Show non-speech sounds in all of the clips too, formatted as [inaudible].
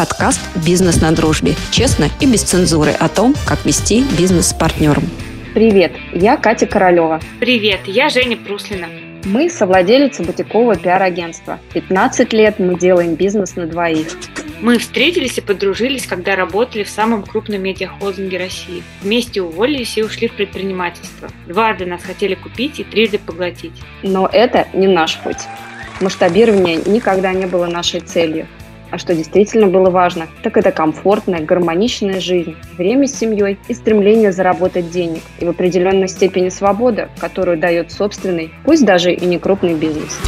Подкаст «Бизнес на дружбе». Честно и без цензуры о том, как вести бизнес с партнером. Привет, я Катя Королева. Привет, я Женя Пруслина. Мы совладелицы бутикового пиар-агентства. 15 лет мы делаем бизнес на двоих. Мы встретились и подружились, когда работали в самом крупном медиахолдинге России. Вместе уволились и ушли в предпринимательство. Дважды нас хотели купить и трижды поглотить. Но это не наш путь. Масштабирование никогда не было нашей целью. А что действительно было важно, так это комфортная, гармоничная жизнь, время с семьей и стремление заработать денег, и в определенной степени свобода, которую дает собственный, пусть даже и не крупный бизнес.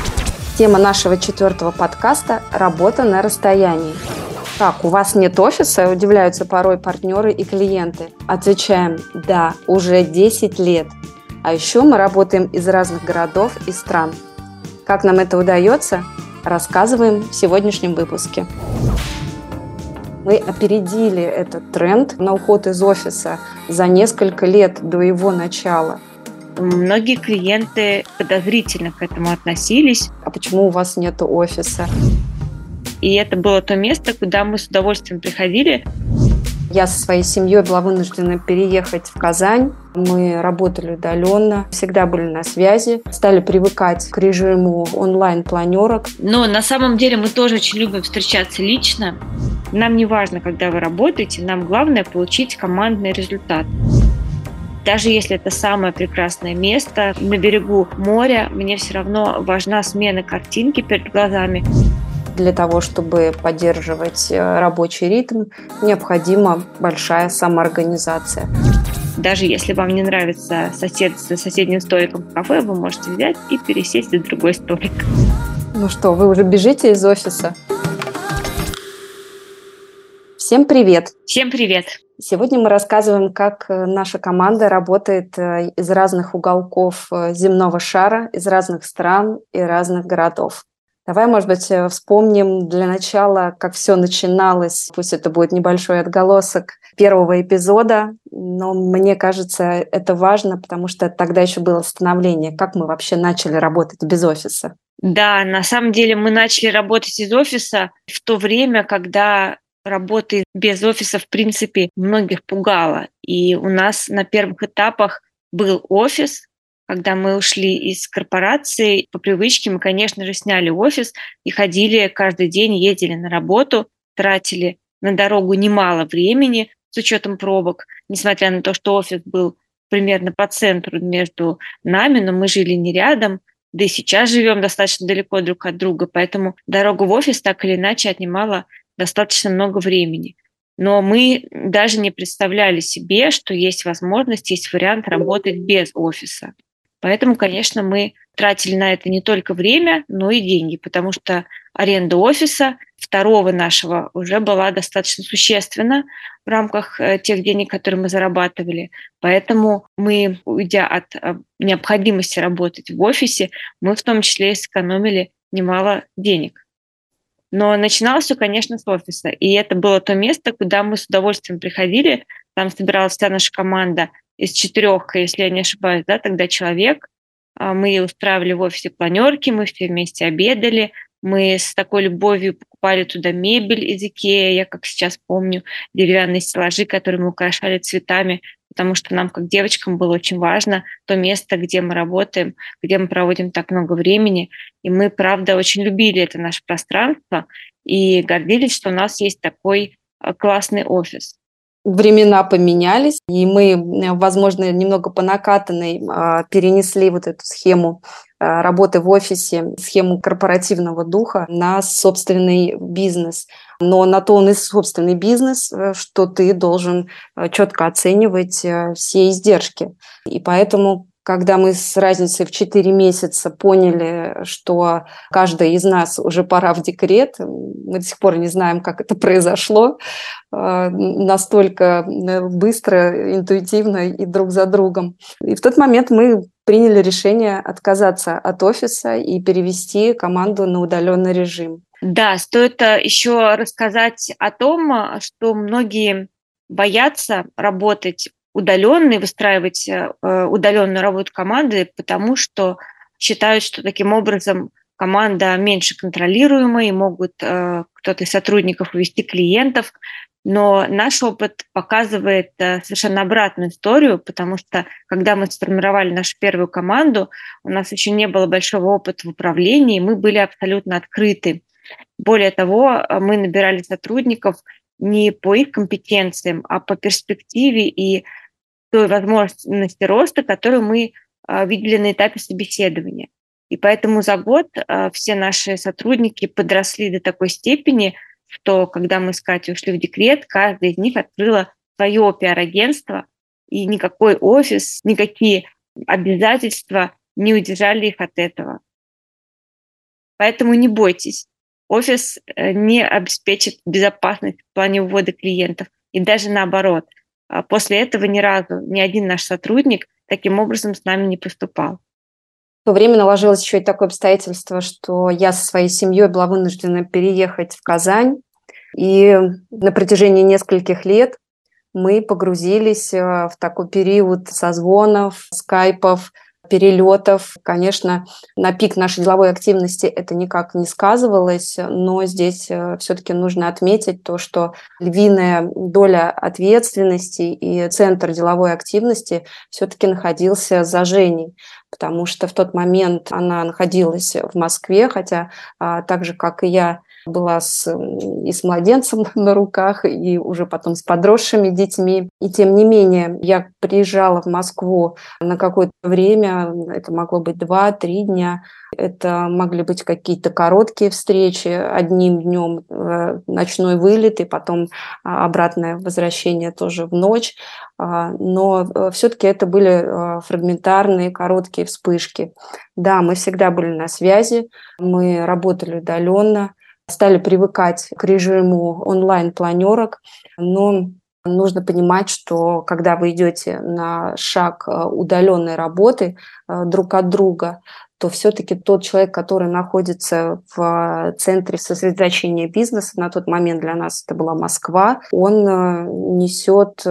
Тема нашего четвертого подкаста – работа на расстоянии. Так, у вас нет офиса? Удивляются порой партнеры и клиенты. Отвечаем – да, уже 10 лет. А еще мы работаем из разных городов и стран. Как нам это удается? Рассказываем в сегодняшнем выпуске. Мы опередили этот тренд на уход из офиса за несколько лет до его начала. Многие клиенты подозрительно к этому относились. А почему у вас нет офиса? И это было то место, куда мы с удовольствием приходили. Я со своей семьей была вынуждена переехать в Казань. Мы работали удаленно, всегда были на связи, стали привыкать к режиму онлайн-планерок. Но на самом деле мы тоже очень любим встречаться лично. Нам не важно, когда вы работаете, нам главное получить командный результат. Даже если это самое прекрасное место на берегу моря, мне все равно важна смена картинки перед глазами. Для того, чтобы поддерживать э, рабочий ритм, необходима большая самоорганизация. Даже если вам не нравится сосед за соседним столиком в кафе, вы можете взять и пересесть за другой столик. Ну что, вы уже бежите из офиса? Всем привет! Всем привет! Сегодня мы рассказываем, как э, наша команда работает э, из разных уголков земного шара, из разных стран и разных городов. Давай, может быть, э, вспомним для начала, как все начиналось. Пусть это будет небольшой отголосок первого эпизода, но мне кажется, это важно, потому что тогда еще было становление, как мы вообще начали работать без офиса. Да, на самом деле мы начали работать из офиса в то время, когда работы без офиса, в принципе, многих пугало. И у нас на первых этапах был офис, когда мы ушли из корпорации, по привычке мы, конечно же, сняли офис и ходили каждый день, ездили на работу, тратили на дорогу немало времени с учетом пробок, несмотря на то, что офис был примерно по центру между нами, но мы жили не рядом, да и сейчас живем достаточно далеко друг от друга, поэтому дорога в офис так или иначе отнимала достаточно много времени. Но мы даже не представляли себе, что есть возможность, есть вариант работать без офиса. Поэтому, конечно, мы тратили на это не только время, но и деньги, потому что аренда офиса второго нашего уже была достаточно существенна в рамках э, тех денег, которые мы зарабатывали. Поэтому мы, уйдя от э, необходимости работать в офисе, мы в том числе и сэкономили немало денег. Но начиналось все, конечно, с офиса. И это было то место, куда мы с удовольствием приходили. Там собиралась вся наша команда – из четырех, если я не ошибаюсь, да, тогда человек. А, мы устраивали в офисе планерки, мы все вместе обедали, мы с такой любовью покупали туда мебель из Икеи, я как сейчас помню, деревянные стеллажи, которые мы украшали цветами, потому что нам, как девочкам, было очень важно то место, где мы работаем, где мы проводим так много времени. И мы, правда, очень любили это наше пространство и гордились, что у нас есть такой а, классный офис времена поменялись, и мы, возможно, немного по накатанной а, перенесли вот эту схему а, работы в офисе, схему корпоративного духа на собственный бизнес. Но на то он и собственный бизнес, э, что ты должен э, четко оценивать э, все издержки. И поэтому когда мы с разницей в 4 месяца поняли, что каждая из нас уже пора в декрет, мы до сих пор не знаем, как это произошло, э, настолько э, быстро, интуитивно и друг за другом. И в тот момент мы приняли решение отказаться от офиса и перевести команду на удаленный режим. Да, стоит э, еще рассказать о том, что многие боятся работать удаленные, выстраивать э, удаленную работу команды, потому что считают, что таким образом команда меньше контролируемая, и могут э, кто-то из сотрудников увести клиентов. Но наш опыт показывает э, совершенно обратную историю, потому что когда мы сформировали нашу первую команду, у нас еще не было большого опыта в управлении, мы были абсолютно открыты. Более того, мы набирали сотрудников не по их компетенциям, а по перспективе и той возможности роста, которую мы э, видели на этапе собеседования. И поэтому за год э, все наши сотрудники подросли до такой степени, что когда мы с Катей ушли в декрет, каждая из них открыла свое пиар-агентство, и никакой офис, никакие обязательства не удержали их от этого. Поэтому не бойтесь. Офис э, не обеспечит безопасность в плане ввода клиентов. И даже наоборот. А после этого ни разу ни один наш сотрудник таким образом с нами не поступал. В то время наложилось еще и такое обстоятельство, что я со своей семьей была вынуждена переехать в Казань. И на протяжении нескольких лет мы погрузились э, в такой период созвонов, скайпов, перелетов. Конечно, на пик нашей деловой активности это никак не сказывалось, но здесь э, все-таки нужно отметить то, что львиная доля ответственности и центр деловой активности все-таки находился за Женей потому что в тот момент она находилась в Москве, хотя а, так же, как и я, была с, и с младенцем [laughs] на руках, и уже потом с подросшими детьми. И тем не менее, я приезжала в Москву на какое-то время, это могло быть два-три дня, это могли быть какие-то короткие встречи, одним днем э, ночной вылет и потом а, обратное возвращение тоже в ночь. А, но э, все-таки это были э, фрагментарные, короткие вспышки. Да, мы всегда были на связи, мы работали удаленно, стали привыкать к режиму онлайн-планерок, но нужно понимать, что когда вы идете на шаг э, удаленной работы э, друг от друга, то все-таки тот человек, который находится в центре сосредоточения бизнеса, на тот момент для нас это была Москва, он э, несет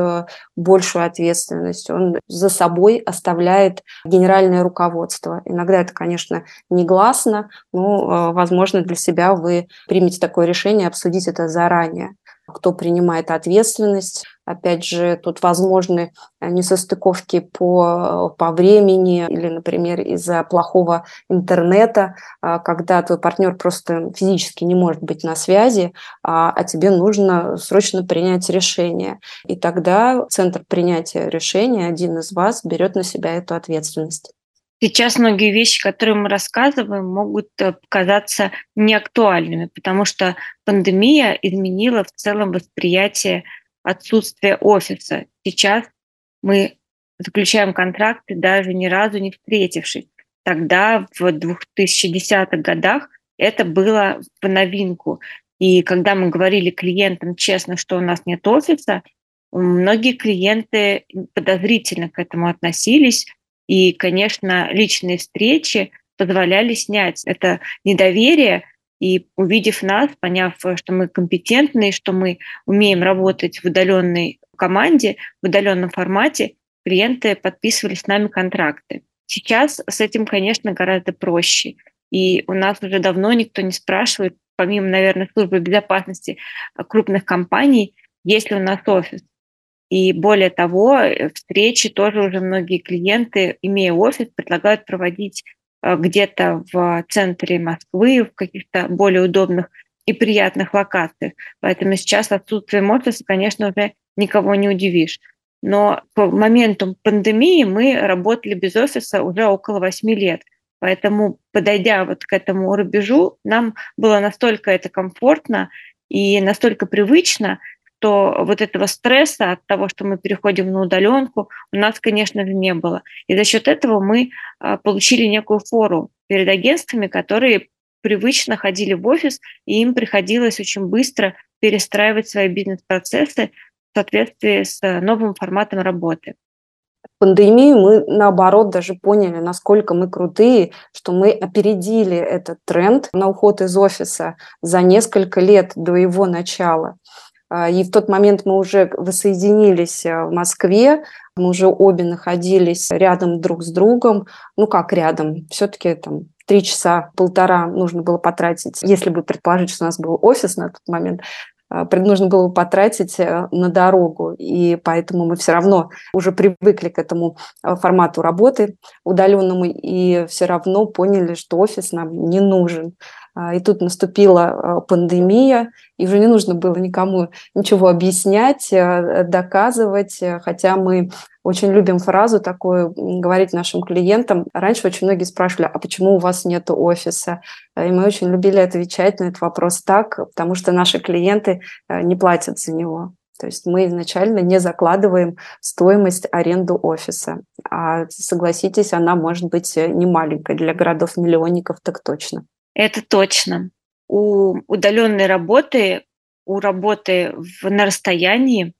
большую ответственность, он за собой оставляет генеральное руководство. Иногда это, конечно, негласно, но, возможно, для себя вы примете такое решение, обсудить это заранее кто принимает ответственность. Опять же, тут возможны несостыковки по, по времени или, например, из-за плохого интернета, а, когда твой партнер просто физически не может быть на связи, а, а тебе нужно срочно принять решение. И тогда центр принятия решения, один из вас, берет на себя эту ответственность. Сейчас многие вещи, которые мы рассказываем, могут э, показаться неактуальными, потому что пандемия изменила в целом восприятие отсутствия офиса. Сейчас мы заключаем контракты, даже ни разу не встретившись. Тогда, в 2010-х годах, это было в новинку. И когда мы говорили клиентам честно, что у нас нет офиса, многие клиенты подозрительно к этому относились, и, конечно, личные встречи позволяли снять это недоверие, и увидев нас, поняв, что мы компетентны, что мы умеем работать в удаленной команде, в удаленном формате, клиенты подписывали с нами контракты. Сейчас с этим, конечно, гораздо проще. И у нас уже давно никто не спрашивает, помимо, наверное, службы безопасности крупных компаний, есть ли у нас офис. И более того, э, встречи тоже уже многие клиенты, имея офис, предлагают проводить э, где-то в центре Москвы, в каких-то более удобных и приятных локациях. Поэтому сейчас отсутствием офиса, конечно, уже никого не удивишь. Но по моменту пандемии мы работали без офиса уже около 8 лет. Поэтому, подойдя вот к этому рубежу, нам было настолько это комфортно и настолько привычно, что вот этого стресса от того, что мы переходим на удаленку, у нас, конечно же, не было. И за счет этого мы а, получили некую фору перед агентствами, которые привычно ходили в офис, и им приходилось очень быстро перестраивать свои бизнес-процессы в соответствии с новым форматом работы. Пандемию мы, наоборот, даже поняли, насколько мы крутые, что мы опередили этот тренд на уход из офиса за несколько лет до его начала. А, и в тот момент мы уже воссоединились а, в Москве, мы уже обе находились рядом друг с другом. Ну как рядом? Все-таки там три часа, полтора нужно было потратить, если бы предположить, что у нас был офис на тот момент, а, нужно было потратить э, на дорогу, и поэтому мы все равно уже привыкли к этому э, формату работы удаленному, и все равно поняли, что офис нам не нужен. А, и тут наступила а, пандемия, и уже не нужно было никому ничего объяснять, э, доказывать, э, хотя мы очень любим фразу такую говорить нашим клиентам. Раньше очень многие спрашивали, а почему у вас нет офиса? И мы очень любили отвечать на этот вопрос так, потому что наши клиенты э, не платят за него. То есть мы изначально не закладываем стоимость аренду офиса. А согласитесь, она может быть не маленькая. Для городов-миллионников так точно. Это точно. У удаленной работы, у работы в, на расстоянии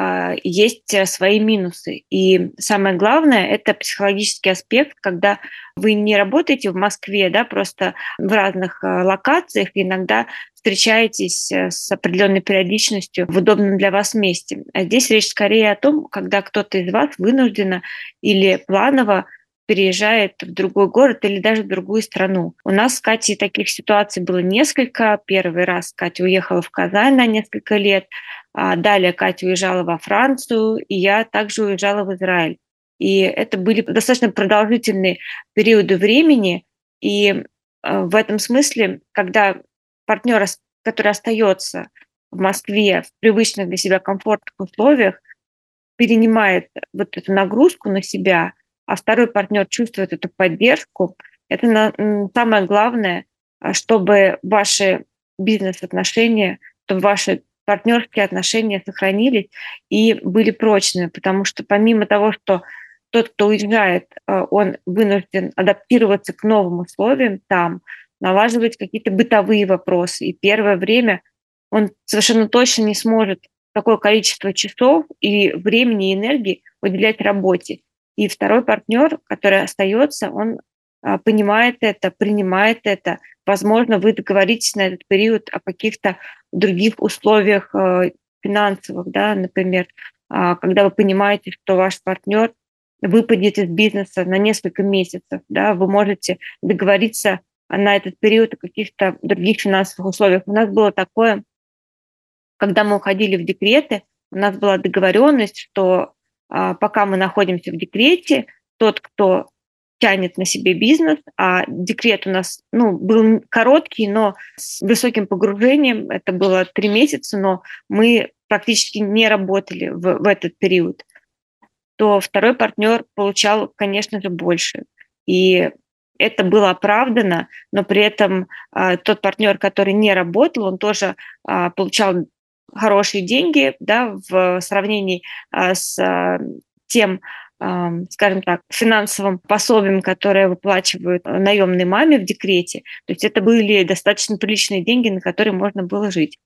а, есть э, свои минусы. И самое главное – это психологический аспект, когда вы не работаете в Москве, да, просто в разных э, локациях, иногда встречаетесь э, с определенной периодичностью в удобном для вас месте. А здесь речь скорее о том, когда кто-то из вас вынужденно или планово переезжает в другой город или даже в другую страну. У нас с Катей таких ситуаций было несколько. Первый раз Катя уехала в Казань на несколько лет, а далее Катя уезжала во Францию, и я также уезжала в Израиль. И это были достаточно продолжительные периоды времени, и э, в этом смысле, когда партнер, который остается в Москве в привычных для себя комфортных условиях, перенимает вот эту нагрузку на себя – а второй партнер чувствует эту поддержку, это самое главное, а, чтобы ваши бизнес-отношения, чтобы ваши партнерские отношения сохранились и были прочными, потому что помимо того, что тот, кто уезжает, а, он вынужден адаптироваться к новым условиям там, налаживать какие-то бытовые вопросы. И первое время он совершенно точно не сможет такое количество часов и времени и энергии уделять работе. И второй партнер, который остается, он а, понимает это, принимает это. Возможно, вы договоритесь на этот период о каких-то других условиях э, финансовых, да, например, а, когда вы понимаете, что ваш партнер выпадет из бизнеса на несколько месяцев, да, вы можете договориться на этот период о каких-то других финансовых условиях. У нас было такое, когда мы уходили в декреты, у нас была договоренность, что пока мы находимся в декрете, тот, кто тянет на себе бизнес, а декрет у нас ну, был короткий, но с высоким погружением, это было три месяца, но мы практически не работали в, в этот период, то второй партнер получал, конечно же, больше. И это было оправдано, но при этом а, тот партнер, который не работал, он тоже а, получал хорошие деньги да, в сравнении а, с а, тем, а, скажем так, финансовым пособием, которое выплачивают наемной маме в декрете. То есть это были достаточно приличные деньги, на которые можно было жить.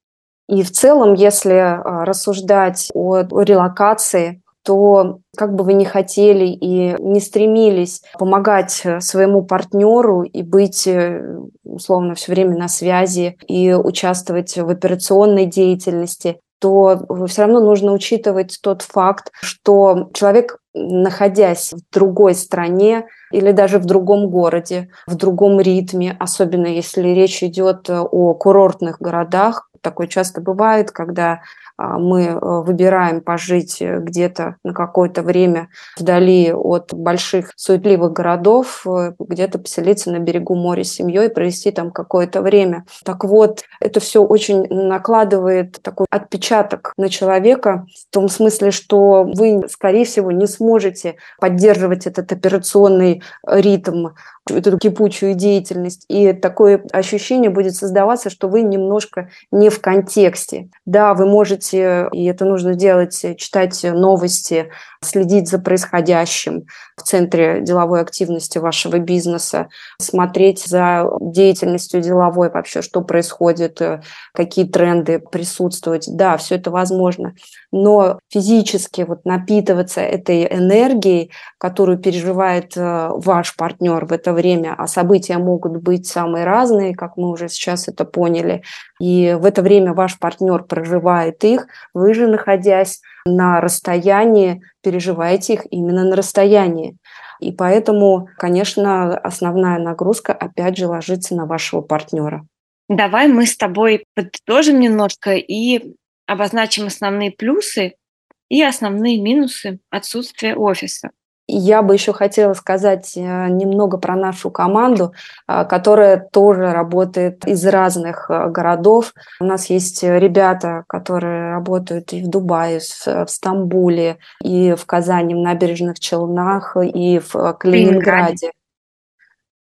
И в целом, если рассуждать о релокации, то как бы вы ни хотели и не стремились помогать э, своему партнеру и быть э, условно все время на связи и участвовать в операционной деятельности, то все равно нужно учитывать тот факт, что человек, находясь в другой стране или даже в другом городе, в другом ритме, особенно если речь идет о курортных городах, такое часто бывает, когда а, мы э, выбираем пожить э, где-то на какое-то время вдали от больших суетливых городов, э, где-то поселиться на берегу моря с семьей, провести там какое-то время. Так вот, это все очень накладывает такой отпечаток на человека в том смысле, что вы, скорее всего, не сможете поддерживать этот операционный ритм, эту кипучую деятельность. И такое ощущение будет создаваться, что вы немножко не в контексте. Да, вы можете, и это нужно делать, читать новости, следить за происходящим в центре деловой активности вашего бизнеса, смотреть за деятельностью деловой вообще, что происходит, какие тренды присутствовать. Да, все это возможно. Но физически вот напитываться этой энергией, которую переживает э, ваш партнер в это время, а события могут быть самые разные, как мы уже сейчас это поняли. И в это время ваш партнер проживает их, вы же, находясь на расстоянии, переживаете их именно на расстоянии. И поэтому, конечно, основная нагрузка опять же ложится на вашего партнера. Давай мы с тобой подытожим немножко и обозначим основные плюсы и основные минусы отсутствия офиса. Я бы еще хотела сказать э, немного про нашу команду, э, которая тоже работает из разных э, городов. У нас есть ребята, которые работают и в Дубае, в Стамбуле, и в Казани, в Набережных Челнах, и в Калининграде.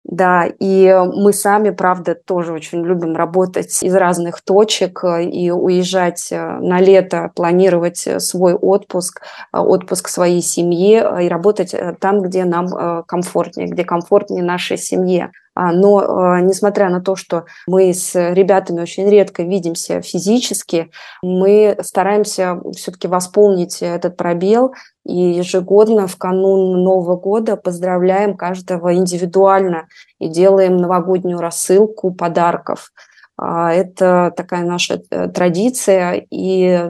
Да, и мы сами, правда, тоже очень любим работать из разных точек э, и уезжать э, на лето, планировать э, свой отпуск, отпуск своей семье и работать там, где нам комфортнее, где комфортнее нашей семье. А, но несмотря на то, что мы с ребятами очень редко видимся физически, мы стараемся все-таки восполнить этот пробел и ежегодно в канун Нового года поздравляем каждого индивидуально и делаем новогоднюю рассылку подарков. А, это такая наша э, традиция, и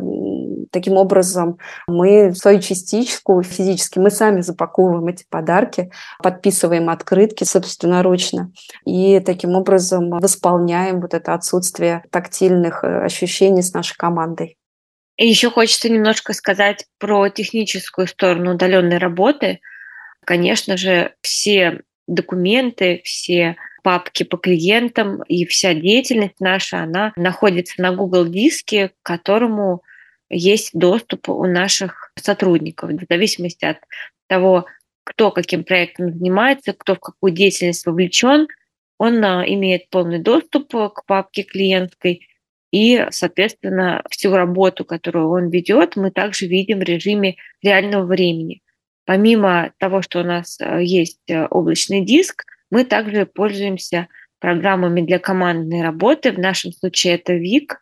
таким образом мы свою частичку физически, мы сами запаковываем эти подарки, подписываем открытки собственноручно, и таким образом восполняем вот это отсутствие тактильных э, ощущений с нашей командой. Еще хочется немножко сказать про техническую сторону удаленной работы. Конечно же, все документы, все папки по клиентам и вся деятельность наша, она находится на Google диске, к которому есть доступ у наших сотрудников, в зависимости от того, кто каким проектом занимается, кто в какую деятельность вовлечен, он а, имеет полный доступ к папке клиентской, и, соответственно, всю работу, которую он ведет, мы также видим в режиме реального времени. Помимо того, что у нас э, есть э, облачный диск, мы также пользуемся программами для командной работы. В нашем случае это ВИК.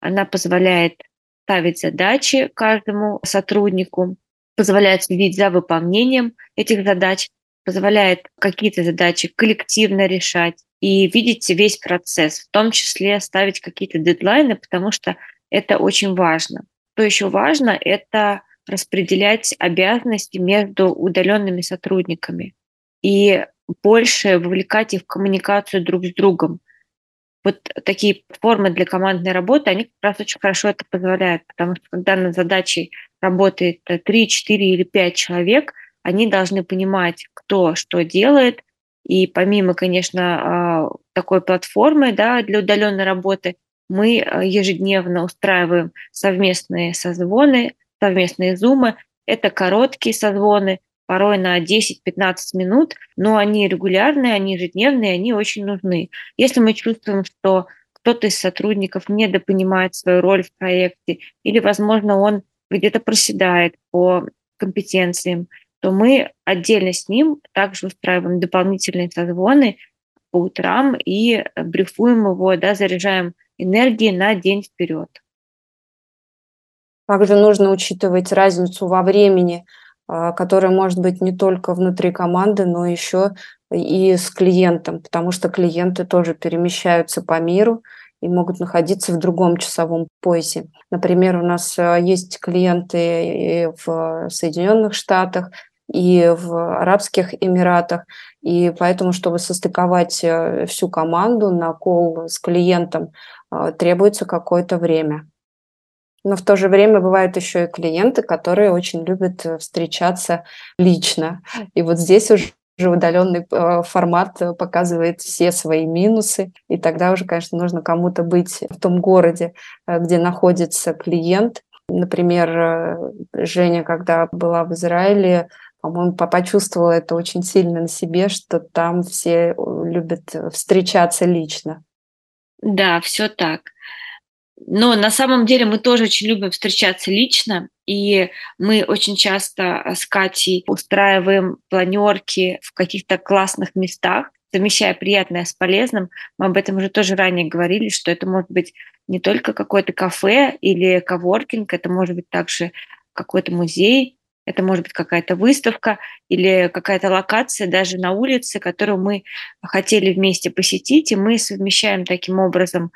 Она позволяет ставить задачи каждому сотруднику, позволяет следить за выполнением этих задач, позволяет какие-то задачи коллективно решать, и видеть весь процесс, в том числе ставить какие-то дедлайны, потому что это очень важно. Что еще важно, это распределять обязанности между удаленными сотрудниками и больше вовлекать их в коммуникацию друг с другом. Вот такие формы для командной работы, они как раз очень хорошо это позволяют, потому что когда над задачей работает 3, 4 или 5 человек, они должны понимать, кто что делает, и помимо, конечно, а, такой платформы да, для удаленной работы, мы а, ежедневно устраиваем совместные созвоны, совместные зумы. Это короткие созвоны, порой на 10-15 минут, но они регулярные, они ежедневные, они очень нужны. Если мы чувствуем, что кто-то из сотрудников недопонимает свою роль в проекте, или, возможно, он где-то проседает по компетенциям, то мы отдельно с ним также устраиваем дополнительные созвоны по утрам и брифуем его, да, заряжаем энергией на день вперед. Также нужно учитывать разницу во времени, а, которая может быть не только внутри команды, но еще и с клиентом, потому что клиенты тоже перемещаются по миру и могут находиться в другом часовом поясе. Например, у нас а, есть клиенты в Соединенных Штатах, и в Арабских Эмиратах. И поэтому, чтобы состыковать э, всю команду на кол с клиентом, э, требуется какое-то время. Но в то же время бывают еще и клиенты, которые очень любят э, встречаться лично. И вот здесь уже уже удаленный формат показывает все свои минусы, и тогда уже, конечно, нужно кому-то быть в том городе, где находится клиент. Например, Женя, когда была в Израиле, по-моему, почувствовала это очень сильно на себе, что там все э, любят э, встречаться лично. Да, все так. Но на самом деле мы тоже очень любим встречаться лично, и мы очень часто э, с Катей устраиваем планерки в каких-то классных местах, совмещая приятное с полезным. Мы об этом уже тоже ранее говорили, что это может быть не только какое-то кафе или коворкинг, это может быть также какой-то музей, Это может быть какая-то выставка или какая-то локация даже на улице, которую мы хотели вместе посетить, и мы совмещаем таким образом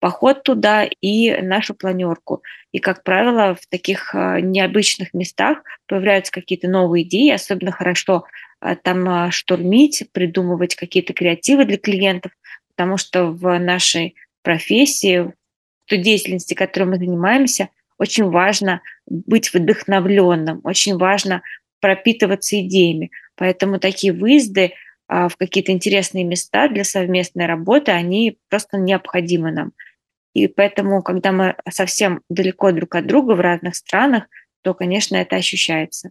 поход туда и нашу планерку. И, как правило, в таких а, необычных местах появляются какие-то новые идеи, особенно хорошо а, там а, штурмить, придумывать какие-то креативы для клиентов, потому что в нашей профессии, в той деятельности, которой мы занимаемся, очень важно быть вдохновленным, очень важно пропитываться идеями. Поэтому такие выезды в какие-то интересные места для совместной работы, они просто необходимы нам. И поэтому, когда мы совсем далеко друг от друга в разных странах, то, конечно, это ощущается.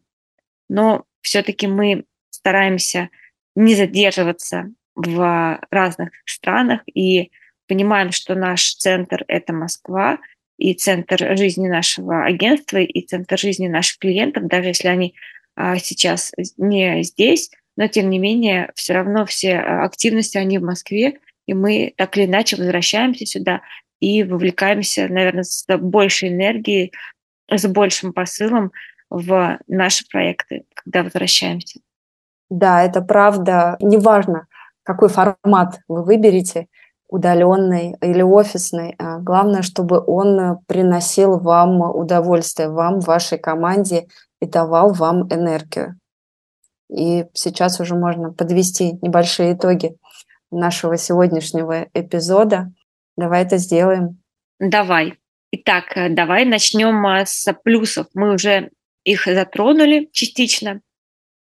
Но все-таки мы стараемся не задерживаться в разных странах и понимаем, что наш центр – это Москва, и центр жизни нашего агентства, и центр жизни наших клиентов, даже если они а, сейчас не здесь, но тем не менее все равно все а, активности, они в Москве, и мы так или иначе возвращаемся сюда и вовлекаемся, наверное, с большей энергией, с большим посылом в наши проекты, когда возвращаемся. Да, это правда. Неважно, какой формат вы выберете, удаленный или офисный. А главное, чтобы он приносил вам удовольствие, вам, вашей команде и давал вам энергию. И сейчас уже можно подвести небольшие итоги нашего сегодняшнего эпизода. Давай это сделаем. Давай. Итак, э, давай начнем э, с плюсов. Мы уже их затронули частично.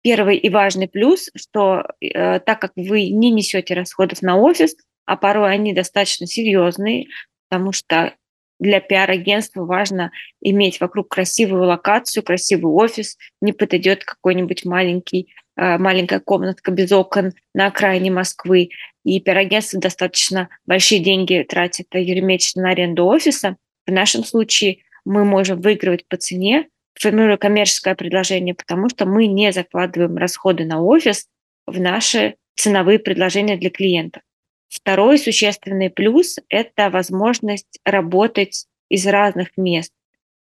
Первый и важный плюс, что э, так как вы не несете расходов на офис, а порой они достаточно серьезные, потому что для пиар-агентства важно иметь вокруг красивую локацию, красивый офис, не подойдет какой-нибудь маленький, э, маленькая комнатка без окон на окраине Москвы и пиар-агентство достаточно большие деньги тратит ежемесячно на аренду офиса. В нашем случае мы можем выигрывать по цене, формируя коммерческое предложение, потому что мы не закладываем расходы на офис в наши ценовые предложения для клиентов. Второй существенный плюс – это возможность работать из разных мест.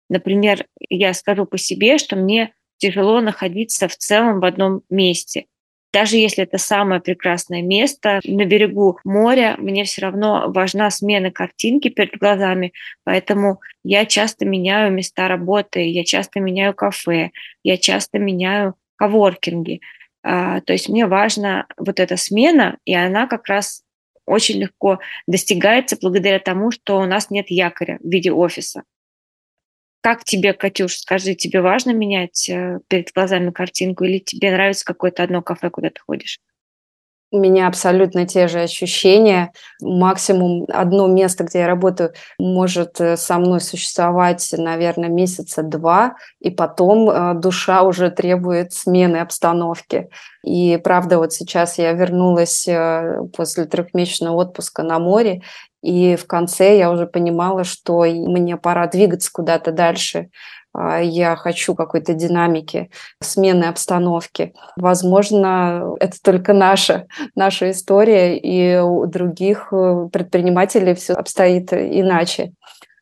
Например, я скажу по себе, что мне тяжело находиться в целом в одном месте. Даже если это самое прекрасное место на берегу моря, мне все равно важна смена картинки перед глазами, поэтому я часто меняю места работы, я часто меняю кафе, я часто меняю коворкинги. А, то есть мне важна вот эта смена, и она как раз очень легко достигается благодаря тому, что у нас нет якоря в виде офиса. Как тебе, Катюш, скажи, тебе важно менять э, перед глазами картинку или тебе нравится какое-то одно кафе, куда ты ходишь? У меня абсолютно те же ощущения. Максимум одно место, где я работаю, может э, со мной существовать, наверное, месяца два, и потом э, душа уже требует смены обстановки. И правда, вот сейчас я вернулась после трехмесячного отпуска на море, и в конце я уже понимала, что мне пора двигаться куда-то дальше. А, я хочу какой-то динамики, смены обстановки. Возможно, это только наша, наша история, и у других э, предпринимателей все обстоит иначе.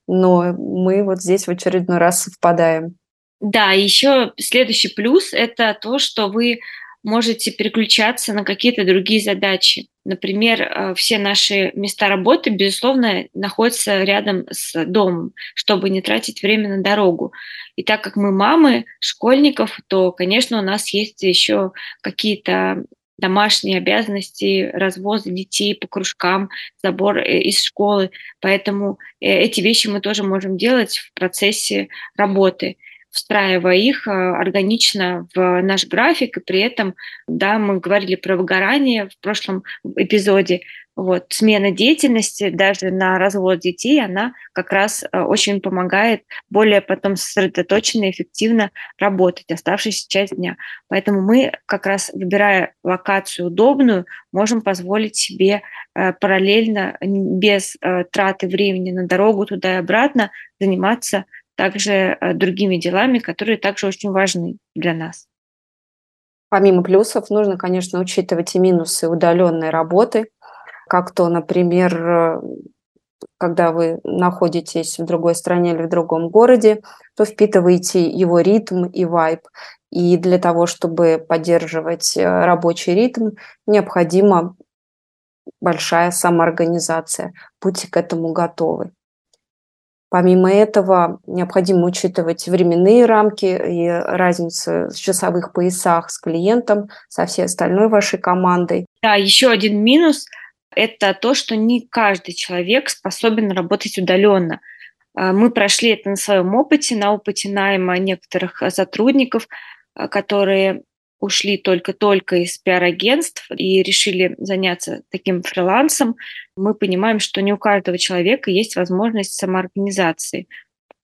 Но мы вот здесь в очередной раз совпадаем. Да, еще следующий плюс – это то, что вы можете переключаться на какие-то другие задачи. Например, э, все наши места работы, безусловно, находятся рядом с домом, чтобы не тратить время на дорогу. И так как мы мамы школьников, то, конечно, у нас есть еще какие-то домашние обязанности, развоз детей по кружкам, забор э, из школы. Поэтому э, эти вещи мы тоже можем делать в процессе работы встраивая их э, органично в наш график, и при этом, да, мы говорили про выгорание в прошлом эпизоде, вот, смена деятельности даже на развод детей, она как раз э, очень помогает более потом сосредоточенно и эффективно работать оставшуюся часть дня. Поэтому мы как раз, выбирая локацию удобную, можем позволить себе э, параллельно, без траты времени на дорогу туда и обратно, заниматься также э, другими делами, которые также очень важны для нас. Помимо плюсов, нужно, конечно, учитывать и минусы удаленной работы, как то, например, когда вы находитесь в другой стране или в другом городе, то впитываете его ритм и вайб. И для того, чтобы поддерживать э, рабочий ритм, необходима большая самоорганизация. Будьте к этому готовы. Помимо этого, необходимо учитывать временные рамки и разницу в часовых поясах с клиентом, со всей остальной вашей командой. Да, еще один минус – это то, что не каждый человек способен работать удаленно. А, мы прошли это на своем опыте, на опыте найма некоторых сотрудников, а, которые ушли только-только из пиар-агентств и решили заняться таким фрилансом, мы понимаем, что не у каждого человека есть возможность самоорганизации.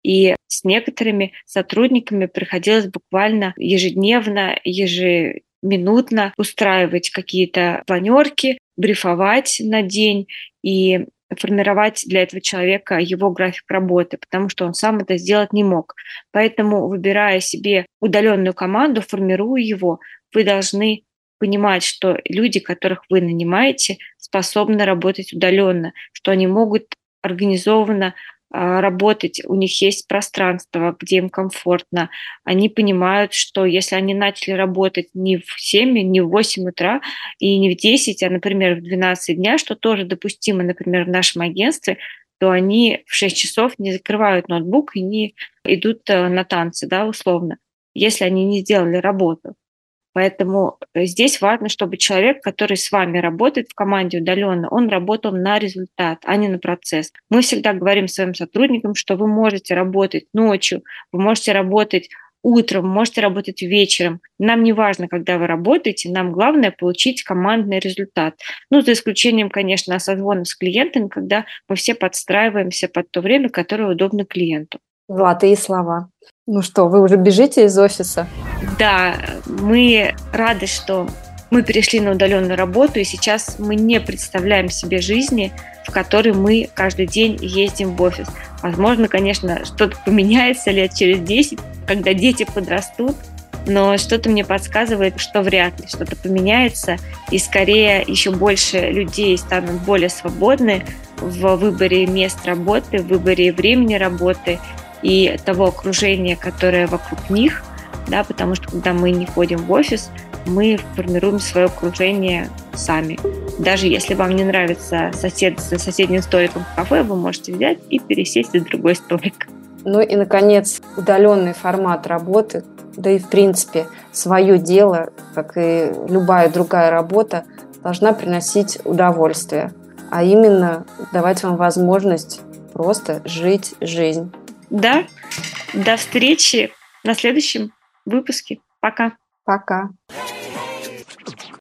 И с некоторыми сотрудниками приходилось буквально ежедневно, ежеминутно устраивать какие-то планерки, брифовать на день и формировать для этого человека его график работы, потому что он сам это сделать не мог. Поэтому, выбирая себе удаленную команду, формируя его, вы должны понимать, что люди, которых вы нанимаете, способны работать удаленно, что они могут организованно работать, у них есть пространство, где им комфортно. Они понимают, что если они начали работать не в 7, не в 8 утра и не в 10, а, например, в 12 дня, что тоже допустимо, например, в нашем агентстве, то они в 6 часов не закрывают ноутбук и не идут э, на танцы, да, условно, если они не сделали работу. Поэтому э, здесь важно, чтобы человек, который с вами работает в команде удаленно, он работал на результат, а не на процесс. Мы всегда говорим своим сотрудникам, что вы можете работать ночью, вы можете работать утром, можете работать вечером. Нам не важно, когда вы работаете, нам главное получить командный результат. Ну, за исключением, конечно, созвонов с клиентами, когда мы все подстраиваемся под то время, которое удобно клиенту. Золотые слова. Ну что, вы уже бежите из офиса? Да, мы рады, что мы перешли на удаленную работу, и сейчас мы не представляем себе жизни, в которой мы каждый день ездим в офис. Возможно, конечно, что-то поменяется лет через 10, когда дети подрастут, но что-то мне подсказывает, что вряд ли что-то поменяется, и скорее еще больше людей станут более свободны в выборе мест работы, в выборе времени работы и того окружения, которое вокруг них, да, потому что когда мы не ходим в офис, мы формируем свое окружение сами. Даже если вам не нравится сосед за соседним столиком в кафе, вы можете взять и пересесть за другой столик. Ну и, наконец, удаленный формат работы, да и, в принципе, свое дело, как и любая другая работа, должна приносить удовольствие, а именно давать вам возможность просто жить жизнь. Да, до встречи на следующем выпуске. Пока. Пока.